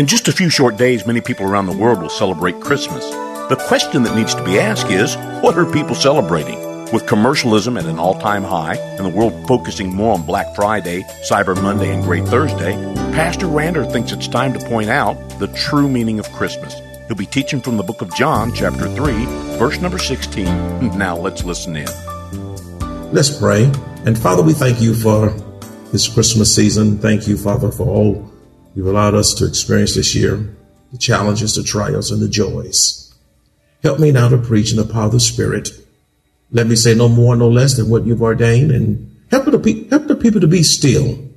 In just a few short days, many people around the world will celebrate Christmas. The question that needs to be asked is what are people celebrating? With commercialism at an all time high and the world focusing more on Black Friday, Cyber Monday, and Gray Thursday, Pastor Rander thinks it's time to point out the true meaning of Christmas. He'll be teaching from the book of John, chapter 3, verse number 16. Now let's listen in. Let's pray. And Father, we thank you for this Christmas season. Thank you, Father, for all You've allowed us to experience this year the challenges, the trials, and the joys. Help me now to preach in the power of the Spirit. Let me say no more, no less than what you've ordained, and help the, pe- help the people to be still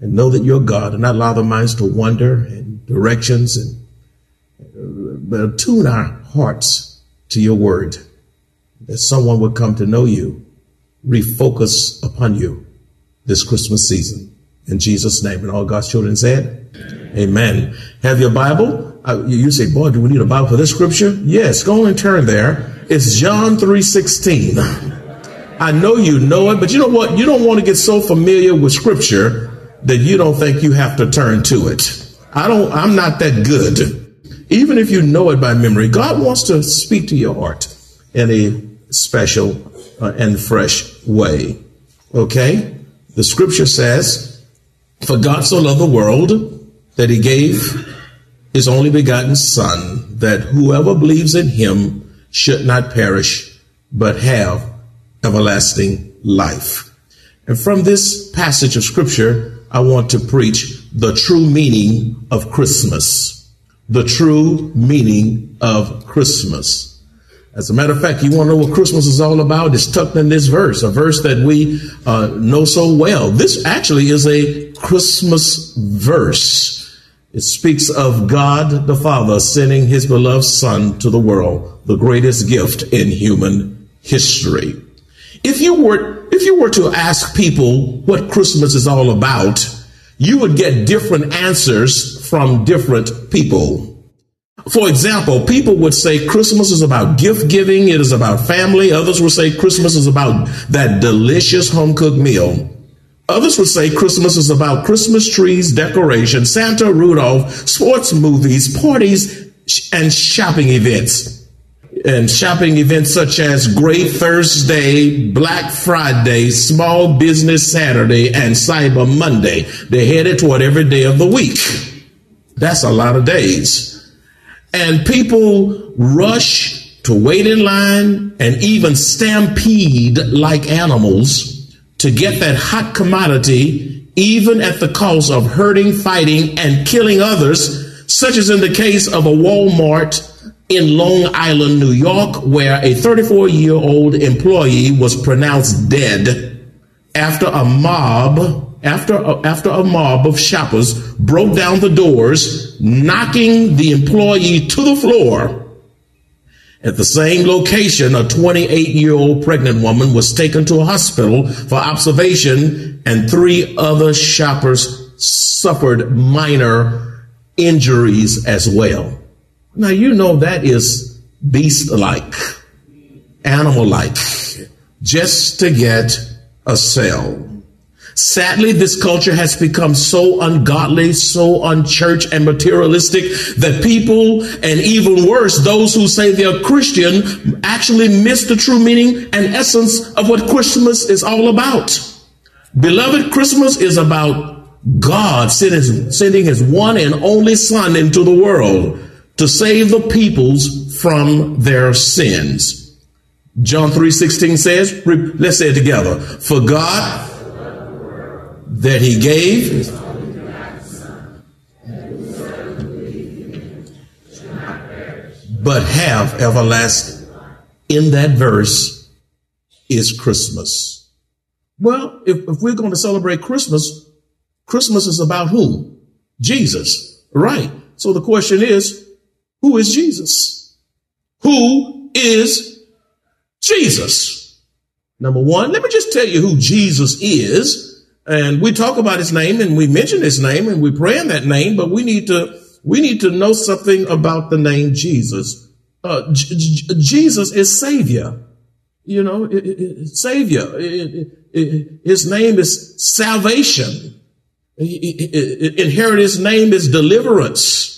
and know that you're God, and not allow their minds to wander in directions, and uh, but tune our hearts to your word, that someone would come to know you, refocus upon you this Christmas season. In Jesus' name, and all God's children said. Amen. Have your Bible? Uh, you, you, say, boy, do we need a Bible for this scripture? Yes, go and turn there. It's John 3.16. I know you know it, but you know what? You don't want to get so familiar with scripture that you don't think you have to turn to it. I don't, I'm not that good. Even if you know it by memory, God wants to speak to your heart in a special uh, and fresh way. Okay? The scripture says, for God so loved the world that he gave his only begotten Son, that whoever believes in him should not perish, but have everlasting life. And from this passage of scripture, I want to preach the true meaning of Christmas. The true meaning of Christmas. As a matter of fact, you want to know what Christmas is all about? It's tucked in this verse, a verse that we uh, know so well. This actually is a Christmas verse. It speaks of God the Father sending his beloved Son to the world, the greatest gift in human history. If you were, if you were to ask people what Christmas is all about, you would get different answers from different people. For example, people would say Christmas is about gift giving. It is about family. Others would say Christmas is about that delicious home cooked meal. Others would say Christmas is about Christmas trees, decoration, Santa, Rudolph, sports movies, parties, and shopping events. And shopping events such as Gray Thursday, Black Friday, Small Business Saturday, and Cyber Monday. They're headed toward every day of the week. That's a lot of days. And people rush to wait in line and even stampede like animals to get that hot commodity, even at the cost of hurting, fighting, and killing others, such as in the case of a Walmart in Long Island, New York, where a 34 year old employee was pronounced dead after a mob after a, after a mob of shoppers broke down the doors, knocking the employee to the floor at the same location, a 28 year old pregnant woman was taken to a hospital for observation and three other shoppers suffered minor injuries as well. Now, you know that is beast like, animal like, just to get a sale. Sadly, this culture has become so ungodly, so unchurch and materialistic that people, and even worse, those who say they're Christian, actually miss the true meaning and essence of what Christmas is all about. Beloved, Christmas is about God sending his one and only Son into the world to save the peoples from their sins. John 3:16 says, let's say it together. For God that he gave but have everlasting. In that verse is Christmas. Well, if, if we're going to celebrate Christmas, Christmas is about whom? Jesus, right? So the question is, who is Jesus? Who is Jesus? Number one, let me just tell you who Jesus is and we talk about his name and we mention his name and we pray in that name, but we need to, we need to know something about the name Jesus. Uh, J- J- Jesus is Savior. You know, it, it, Savior. It, his name is salvation. Inherit his name is deliverance.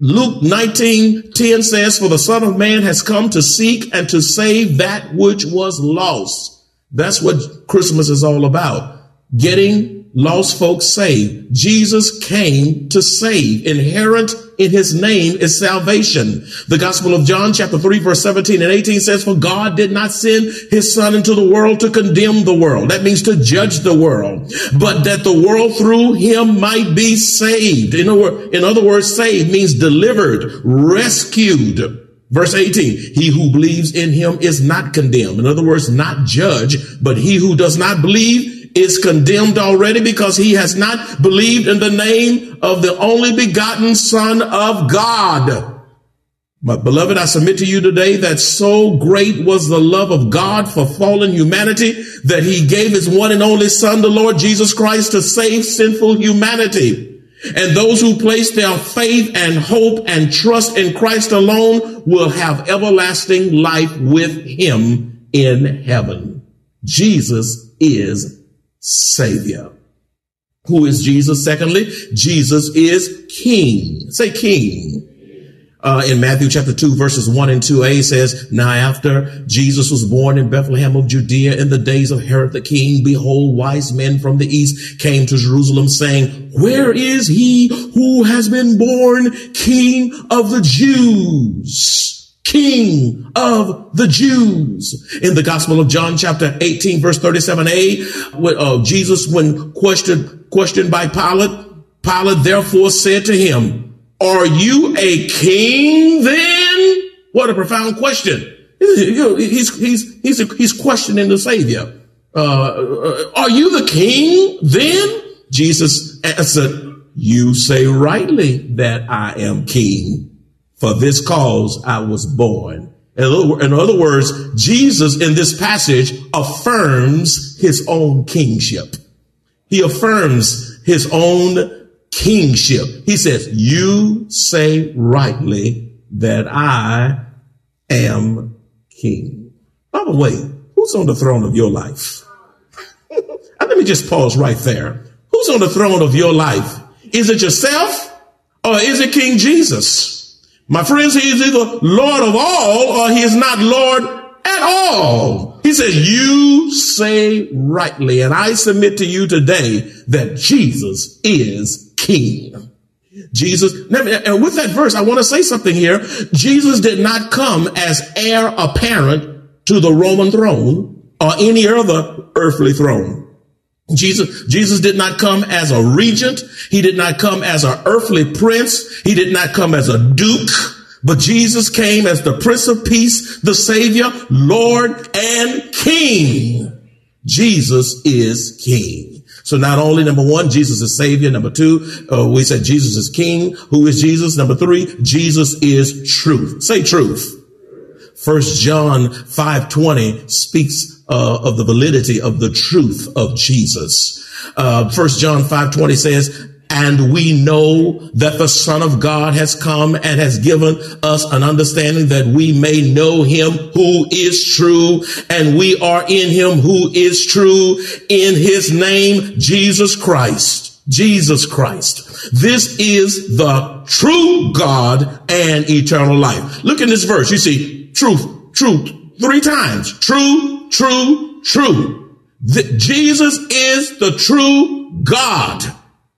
Luke 19, 10 says, for the son of man has come to seek and to save that which was lost. That's what Christmas is all about. Getting lost folks saved. Jesus came to save. Inherent in his name is salvation. The gospel of John chapter 3 verse 17 and 18 says, for God did not send his son into the world to condemn the world. That means to judge the world, but that the world through him might be saved. In other words, saved means delivered, rescued. Verse 18, he who believes in him is not condemned. In other words, not judged, but he who does not believe is condemned already because he has not believed in the name of the only begotten son of God. But beloved, I submit to you today that so great was the love of God for fallen humanity that he gave his one and only son, the Lord Jesus Christ, to save sinful humanity. And those who place their faith and hope and trust in Christ alone will have everlasting life with him in heaven. Jesus is Savior. Who is Jesus? Secondly, Jesus is King. Say King. Uh, in Matthew chapter 2 verses 1 and 2a says, Now after Jesus was born in Bethlehem of Judea in the days of Herod the king, behold, wise men from the east came to Jerusalem saying, Where is he who has been born king of the Jews? King of the Jews. In the Gospel of John, chapter 18, verse 37a, uh, Jesus, when questioned, questioned by Pilate, Pilate therefore said to him, Are you a king then? What a profound question. He's, he's, he's, he's questioning the Savior. Uh, uh, are you the king then? Jesus answered, You say rightly that I am king. For this cause I was born. In other words, Jesus in this passage affirms his own kingship. He affirms his own kingship. He says, you say rightly that I am king. By the way, who's on the throne of your life? Let me just pause right there. Who's on the throne of your life? Is it yourself or is it King Jesus? My friends, he is either Lord of all or he is not Lord at all. He says, you say rightly, and I submit to you today that Jesus is King. Jesus, and with that verse, I want to say something here. Jesus did not come as heir apparent to the Roman throne or any other earthly throne. Jesus, Jesus did not come as a regent. He did not come as an earthly prince. He did not come as a duke, but Jesus came as the prince of peace, the savior, Lord and king. Jesus is king. So not only number one, Jesus is savior. Number two, uh, we said Jesus is king. Who is Jesus? Number three, Jesus is truth. Say truth. First John 5:20 speaks uh, of the validity of the truth of Jesus. Uh, First John 5:20 says, and we know that the Son of God has come and has given us an understanding that we may know him who is true and we are in him who is true in his name, Jesus Christ. Jesus Christ. This is the true God and eternal life. Look in this verse. You see, truth, truth, three times. True, true, true. The, Jesus is the true God.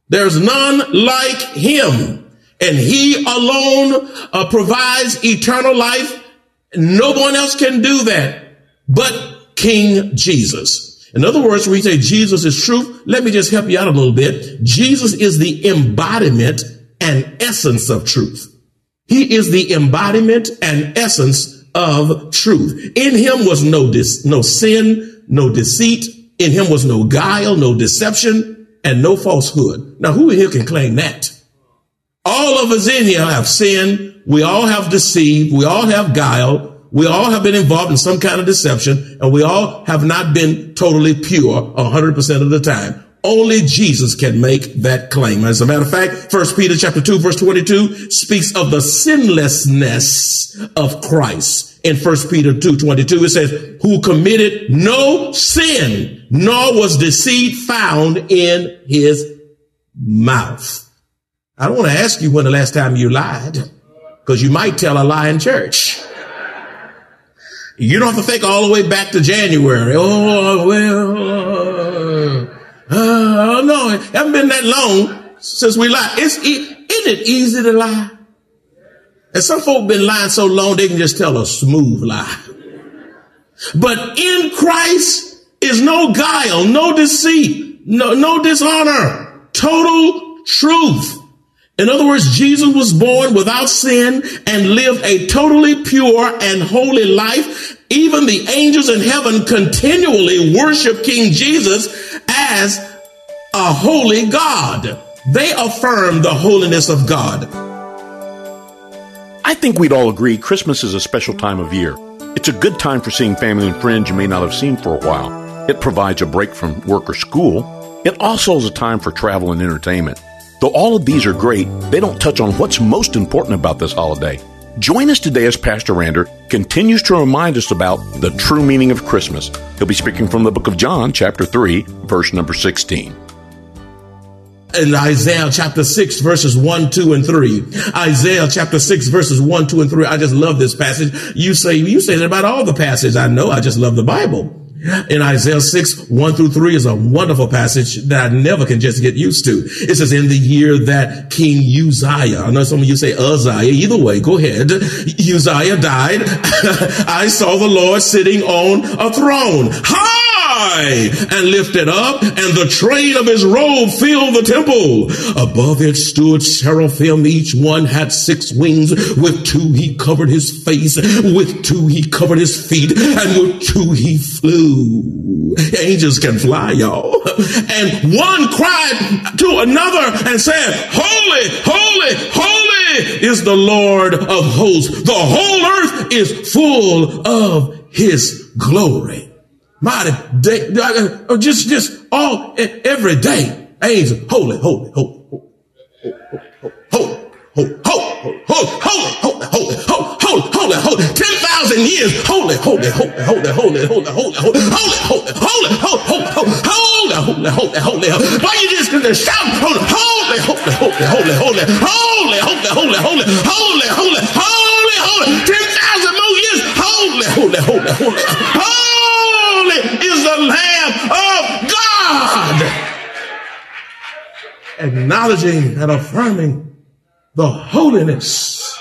There's none like him. And he alone uh, provides eternal life. No one else can do that but King Jesus. In other words, when we say Jesus is truth, let me just help you out a little bit. Jesus is the embodiment and essence of truth. He is the embodiment and essence of truth. In him was no dis, no sin, no deceit. In him was no guile, no deception, and no falsehood. Now, who here can claim that? All of us in here have sinned. We all have deceived. We all have guile. We all have been involved in some kind of deception, and we all have not been totally pure 100% of the time. Only Jesus can make that claim. As a matter of fact, First Peter chapter 2 verse 22 speaks of the sinlessness of Christ. In First Peter 2 22 it says, who committed no sin, nor was deceit found in his mouth. I don't want to ask you when the last time you lied. because you might tell a lie in church. You don't have to think all the way back to January. Oh, well, uh, no, it hasn't been that long since we lied. It's, isn't it easy to lie? And some folk been lying so long they can just tell a smooth lie. But in Christ is no guile, no deceit, no, no dishonor, total truth. In other words, Jesus was born without sin and lived a totally pure and holy life. Even the angels in heaven continually worship King Jesus as a holy God. They affirm the holiness of God. I think we'd all agree Christmas is a special time of year. It's a good time for seeing family and friends you may not have seen for a while. It provides a break from work or school. It also is a time for travel and entertainment. Though all of these are great, they don't touch on what's most important about this holiday. Join us today as Pastor Rander continues to remind us about the true meaning of Christmas. He'll be speaking from the book of John, chapter 3, verse number 16 in Isaiah chapter 6 verses 1, 2, and 3. Isaiah chapter 6 verses 1, 2, and 3. I just love this passage. You say, you say that about all the passages. I know. I just love the Bible. In Isaiah 6, 1 through 3 is a wonderful passage that I never can just get used to. It says, in the year that King Uzziah, I know some of you say Uzziah, either way, go ahead. Uzziah died. I saw the Lord sitting on a throne. High and lifted up, and the train of his robe filled the temple. Above it stood seraphim. Each one had six wings. With two he covered his face. With two he covered his feet. And with two he flew. Angels can fly, y'all. And one cried to another and said, Holy, holy, holy is the Lord of hosts. The whole earth is full of his glory. Mighty day, uh, just, just all, every day. Angels, holy, holy, holy, holy, holy, holy, holy, holy, holy, holy, holy holy, holy, 10,000 years, holy, holy, holy, holy, holy, holy, holy, holy, holy, holy, holy, holy, holy, holy, holy, holy. Why you just gonna shout, holy, holy, holy, holy, holy, holy, holy, holy, holy, holy, holy, holy, holy, holy, 10,000 more years, holy, holy, holy, holy, holy is the Lamb of God. Acknowledging and affirming the holiness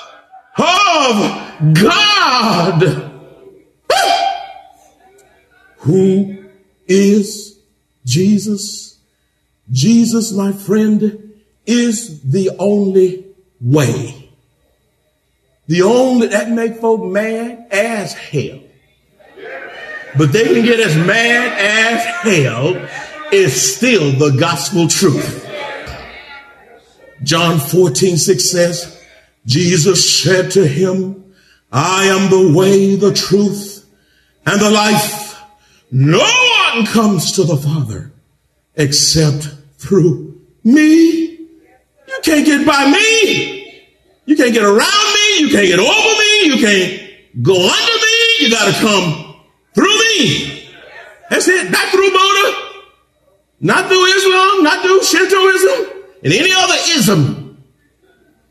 of God. Who is Jesus? Jesus, my friend, is the only way. The only that make folk mad as hell. But they can get as mad as hell is still the gospel truth. John 14, 6 says, Jesus said to him, I am the way, the truth, and the life. No one comes to the Father except through me. You can't get by me. You can't get around me. You can't get over me. You can't go under me. You got to come That's it. Not through Buddha, not through Islam, not through Shintoism, and any other ism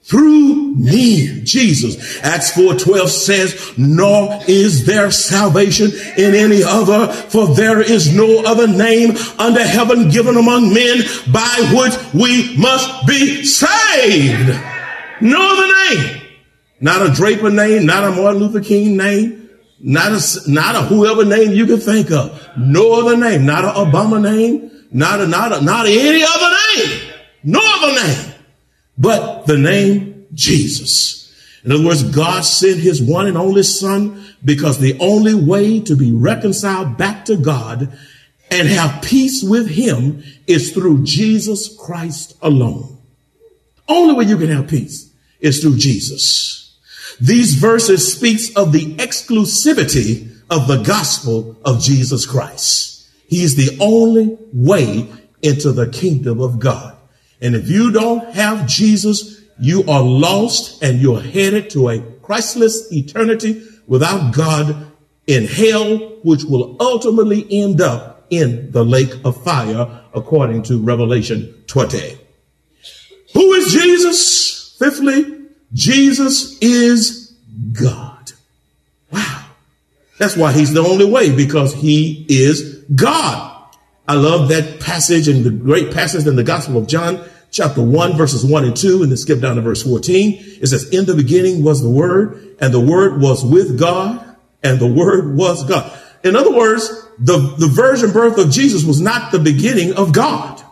through me, Jesus. Acts 4:12 says, "Nor is there salvation in any other, for there is no other name under heaven given among men by which we must be saved." No other name. Not a Draper name, not a Martin Luther King name, not a, not a whoever name you can think of. No other name, not an Obama name, not a, not a, not any other name. No other name but the name Jesus. In other words, God sent his one and only son because the only way to be reconciled back to God and have peace with him is through Jesus Christ alone. Only way you can have peace is through Jesus. These verses speaks of the exclusivity of the gospel of Jesus Christ. He is the only way into the kingdom of God. And if you don't have Jesus, you are lost and you're headed to a Christless eternity without God in hell, which will ultimately end up in the lake of fire, according to Revelation 20. Who is Jesus? Fifthly, Jesus is God. Wow. That's why he's the only way because he is God. I love that passage and the great passage in the Gospel of John, chapter 1, verses 1 and 2, and then skip down to verse 14. It says, In the beginning was the Word, and the Word was with God, and the Word was God. In other words, the, the virgin birth of Jesus was not the beginning of God.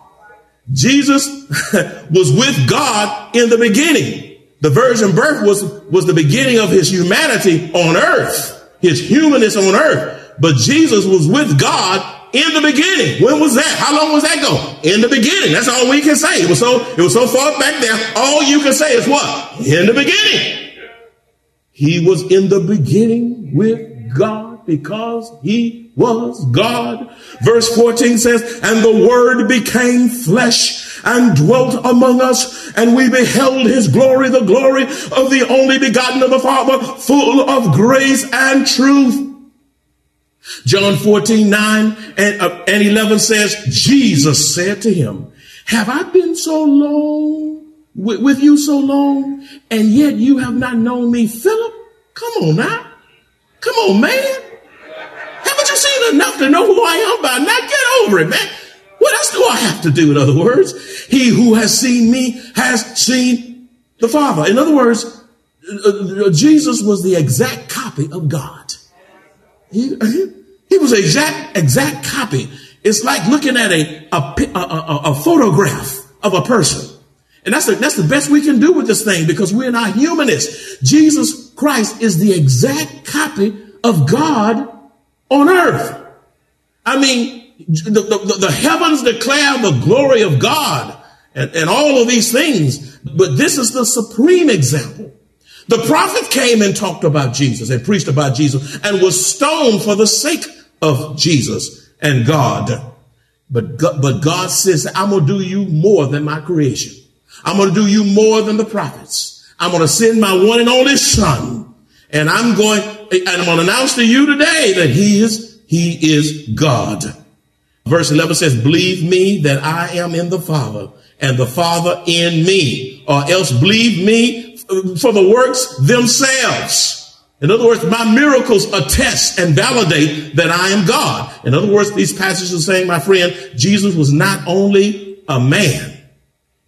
Jesus was with God in the beginning. The virgin birth was, was the beginning of his humanity on earth, his humanness on earth. But Jesus was with God in the beginning. When was that? How long was that go? In the beginning. That's all we can say. It was so, it was so far back there. All you can say is what? In the beginning. He was in the beginning with God because he was God. Verse 14 says, and the word became flesh and dwelt among us and we beheld his glory, the glory of the only begotten of the Father, full of grace and truth. John 14, 9 and, uh, and 11 says, Jesus said to him, have I been so long with, with you so long and yet you have not known me, Philip? Come on now. Come on, man. Haven't you seen enough to know who I am by now? Get over it, man. What else do I have to do? In other words, he who has seen me has seen the Father. In other words, uh, Jesus was the exact copy of God. He, he was exact, exact copy. It's like looking at a, a, a, a photograph of a person. And that's the, that's the best we can do with this thing because we're not humanists. Jesus Christ is the exact copy of God on earth. I mean, the, the, the heavens declare the glory of God and, and all of these things. But this is the supreme example. The prophet came and talked about Jesus and preached about Jesus and was stoned for the sake of Jesus and God. But but God says, I'm going to do you more than my creation. I'm going to do you more than the prophets. I'm going to send my one and only son. And I'm going, and I'm going to announce to you today that he is, he is God. Verse 11 says, believe me that I am in the Father and the Father in me, or else believe me for the works themselves. In other words, my miracles attest and validate that I am God. In other words, these passages are saying, my friend, Jesus was not only a man,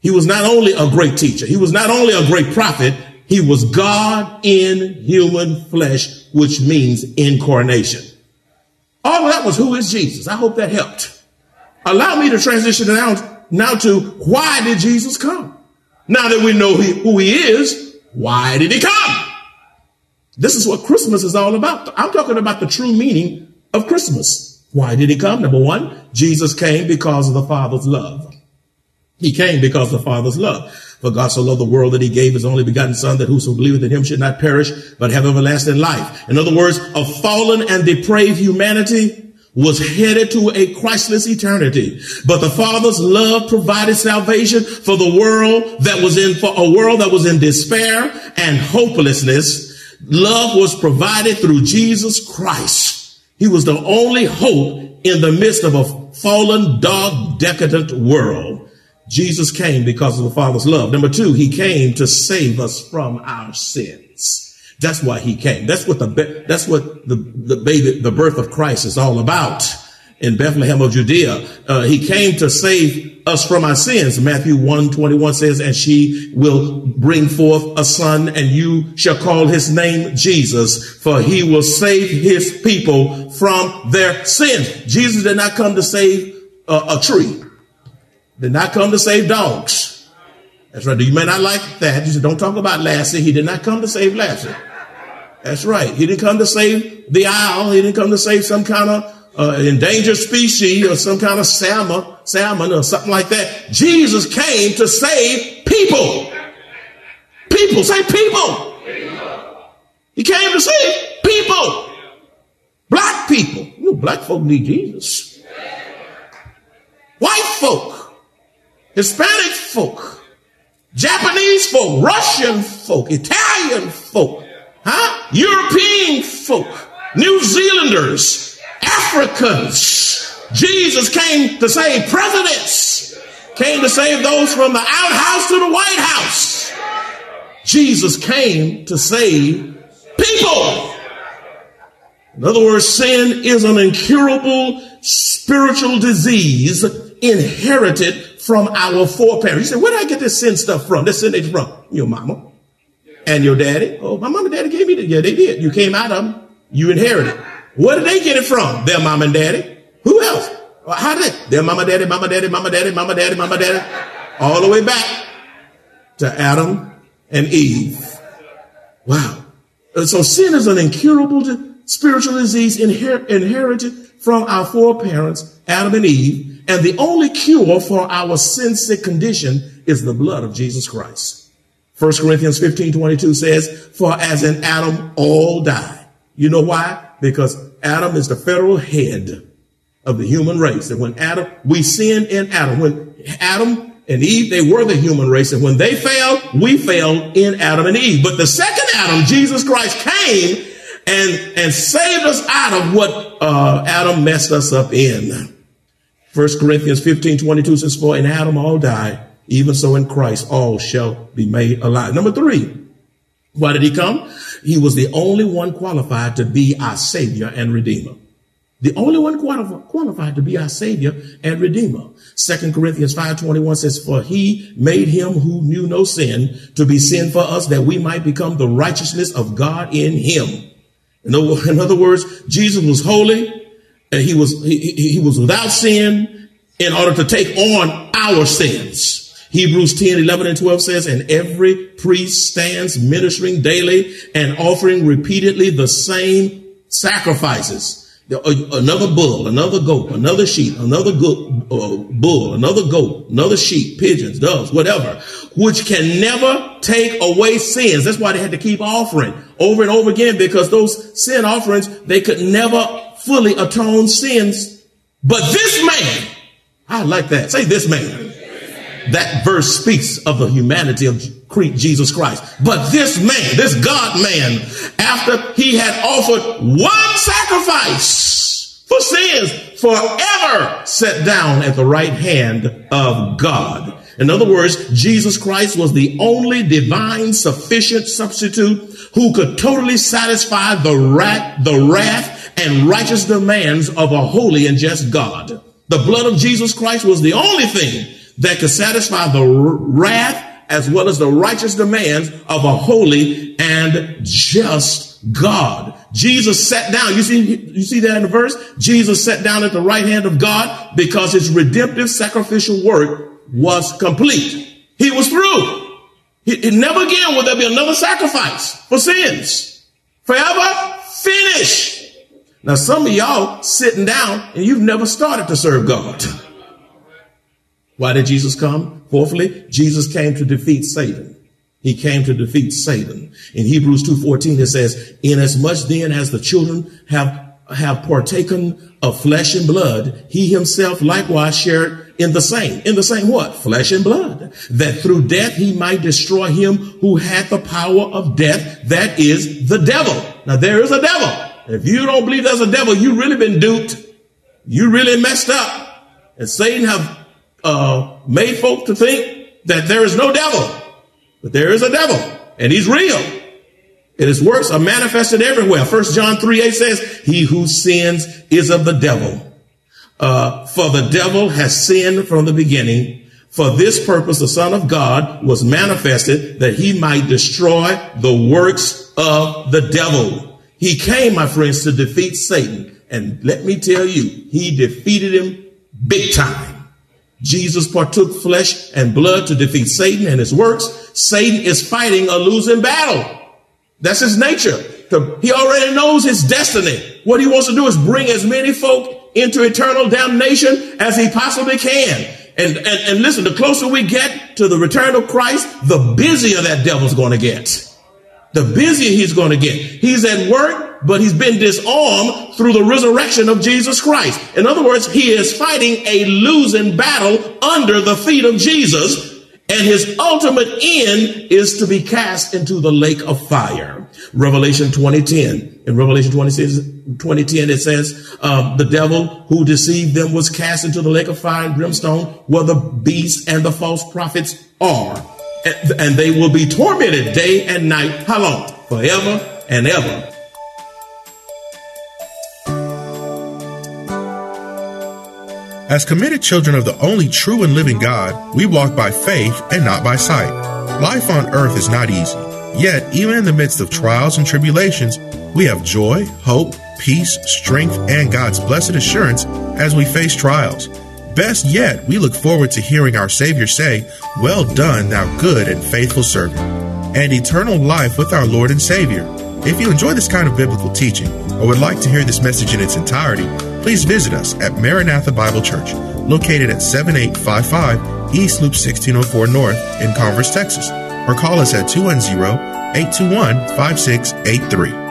he was not only a great teacher. He was not only a great prophet. He was God in human flesh, which means incarnation. All of that was who is Jesus. I hope that helped. Allow me to transition now, now to why did Jesus come? Now that we know he, who he is, why did he come? This is what Christmas is all about. I'm talking about the true meaning of Christmas. Why did he come? Number one, Jesus came because of the Father's love. He came because of the Father's love. For God so loved the world that he gave his only begotten son that whoso believeth in him should not perish, but have everlasting life. In other words, a fallen and depraved humanity was headed to a Christless eternity. But the Father's love provided salvation for the world that was in, for a world that was in despair and hopelessness. Love was provided through Jesus Christ. He was the only hope in the midst of a fallen, dark, decadent world. Jesus came because of the Father's love. Number two, he came to save us from our sins. That's why he came. That's what the, that's what the, the baby, the birth of Christ is all about in Bethlehem of Judea. Uh, he came to save us from our sins. Matthew 1 21 says, and she will bring forth a son and you shall call his name Jesus for he will save his people from their sins. Jesus did not come to save a tree did not come to save dogs. That's right. You may not like that. You said, don't talk about Lassie. He did not come to save Lassie. That's right. He didn't come to save the owl. He didn't come to save some kind of uh, endangered species or some kind of salmon, salmon or something like that. Jesus came to save people. People, say people. He came to save people. Black people. You know, black folk need Jesus. White folk Hispanic folk, Japanese folk, Russian folk, Italian folk, huh? European folk, New Zealanders, Africans. Jesus came to save presidents, came to save those from the outhouse to the White House. Jesus came to save people. In other words, sin is an incurable spiritual disease inherited from our foreparents. You say, where did I get this sin stuff from? This sin is from your mama and your daddy. Oh, my mom and daddy gave me that. Yeah, they did. You came out of them. You inherited. Where did they get it from? Their mom and daddy. Who else? How did they? Their mama, daddy, mama, daddy, mama, daddy, mama, daddy, mama, daddy. All the way back to Adam and Eve. Wow. So sin is an incurable spiritual disease inher- inherited from our foreparents, Adam and Eve, and the only cure for our sin sick condition is the blood of Jesus Christ. 1 Corinthians 15 22 says, For as in Adam all die. You know why? Because Adam is the federal head of the human race. And when Adam, we sinned in Adam. When Adam and Eve, they were the human race. And when they failed, we failed in Adam and Eve. But the second Adam, Jesus Christ, came and, and saved us out of what uh, Adam messed us up in. First Corinthians 15, 22 says, For in Adam all die, even so in Christ all shall be made alive. Number three, why did he come? He was the only one qualified to be our Savior and Redeemer. The only one qualified to be our Savior and Redeemer. Second Corinthians 5.21 says, For he made him who knew no sin to be sin for us that we might become the righteousness of God in him. In other words, Jesus was holy and he was, he, he was without sin in order to take on our sins. Hebrews 10, 11 and 12 says, and every priest stands ministering daily and offering repeatedly the same sacrifices. Another bull, another goat, another sheep, another go- uh, bull, another goat, another sheep, pigeons, doves, whatever, which can never take away sins. That's why they had to keep offering over and over again because those sin offerings, they could never fully atone sins. But this man, I like that. Say this man. That verse speaks of the humanity of Jesus Christ. But this man, this God man, after he had offered one sacrifice for sins, forever sat down at the right hand of God. In other words, Jesus Christ was the only divine sufficient substitute who could totally satisfy the wrath, the wrath and righteous demands of a holy and just God. The blood of Jesus Christ was the only thing that could satisfy the wrath as well as the righteous demands of a holy and just God. Jesus sat down. You see, you see that in the verse? Jesus sat down at the right hand of God because his redemptive sacrificial work was complete. He was through. He, never again will there be another sacrifice for sins. Forever finished. Now, some of y'all sitting down and you've never started to serve God. Why did Jesus come? Fourthly, Jesus came to defeat Satan. He came to defeat Satan. In Hebrews 2.14, it says, Inasmuch then as the children have have partaken of flesh and blood, he himself likewise shared in the same. In the same what? Flesh and blood. That through death he might destroy him who had the power of death, that is the devil. Now there is a devil. If you don't believe there's a devil, you really been duped. You really messed up. And Satan have uh, made folk to think that there is no devil, but there is a devil, and he's real. And his works are manifested everywhere. First John 3 8 says, He who sins is of the devil. Uh, for the devil has sinned from the beginning. For this purpose, the Son of God was manifested that he might destroy the works of the devil. He came, my friends, to defeat Satan. And let me tell you, he defeated him big time. Jesus partook flesh and blood to defeat Satan and his works. Satan is fighting a losing battle. That's his nature. He already knows his destiny. What he wants to do is bring as many folk into eternal damnation as he possibly can. And, and, and listen, the closer we get to the return of Christ, the busier that devil's going to get. The busier he's going to get. He's at work but he's been disarmed through the resurrection of Jesus Christ. In other words, he is fighting a losing battle under the feet of Jesus. And his ultimate end is to be cast into the lake of fire. Revelation 2010. In Revelation 26, 2010, it says, uh, the devil who deceived them was cast into the lake of fire and brimstone where the beast and the false prophets are and they will be tormented day and night. How long? Forever and ever. As committed children of the only true and living God, we walk by faith and not by sight. Life on earth is not easy. Yet, even in the midst of trials and tribulations, we have joy, hope, peace, strength, and God's blessed assurance as we face trials. Best yet, we look forward to hearing our Savior say, Well done, thou good and faithful servant, and eternal life with our Lord and Savior. If you enjoy this kind of biblical teaching or would like to hear this message in its entirety, please visit us at Maranatha Bible Church, located at 7855 East Loop 1604 North in Converse, Texas, or call us at 210 821 5683.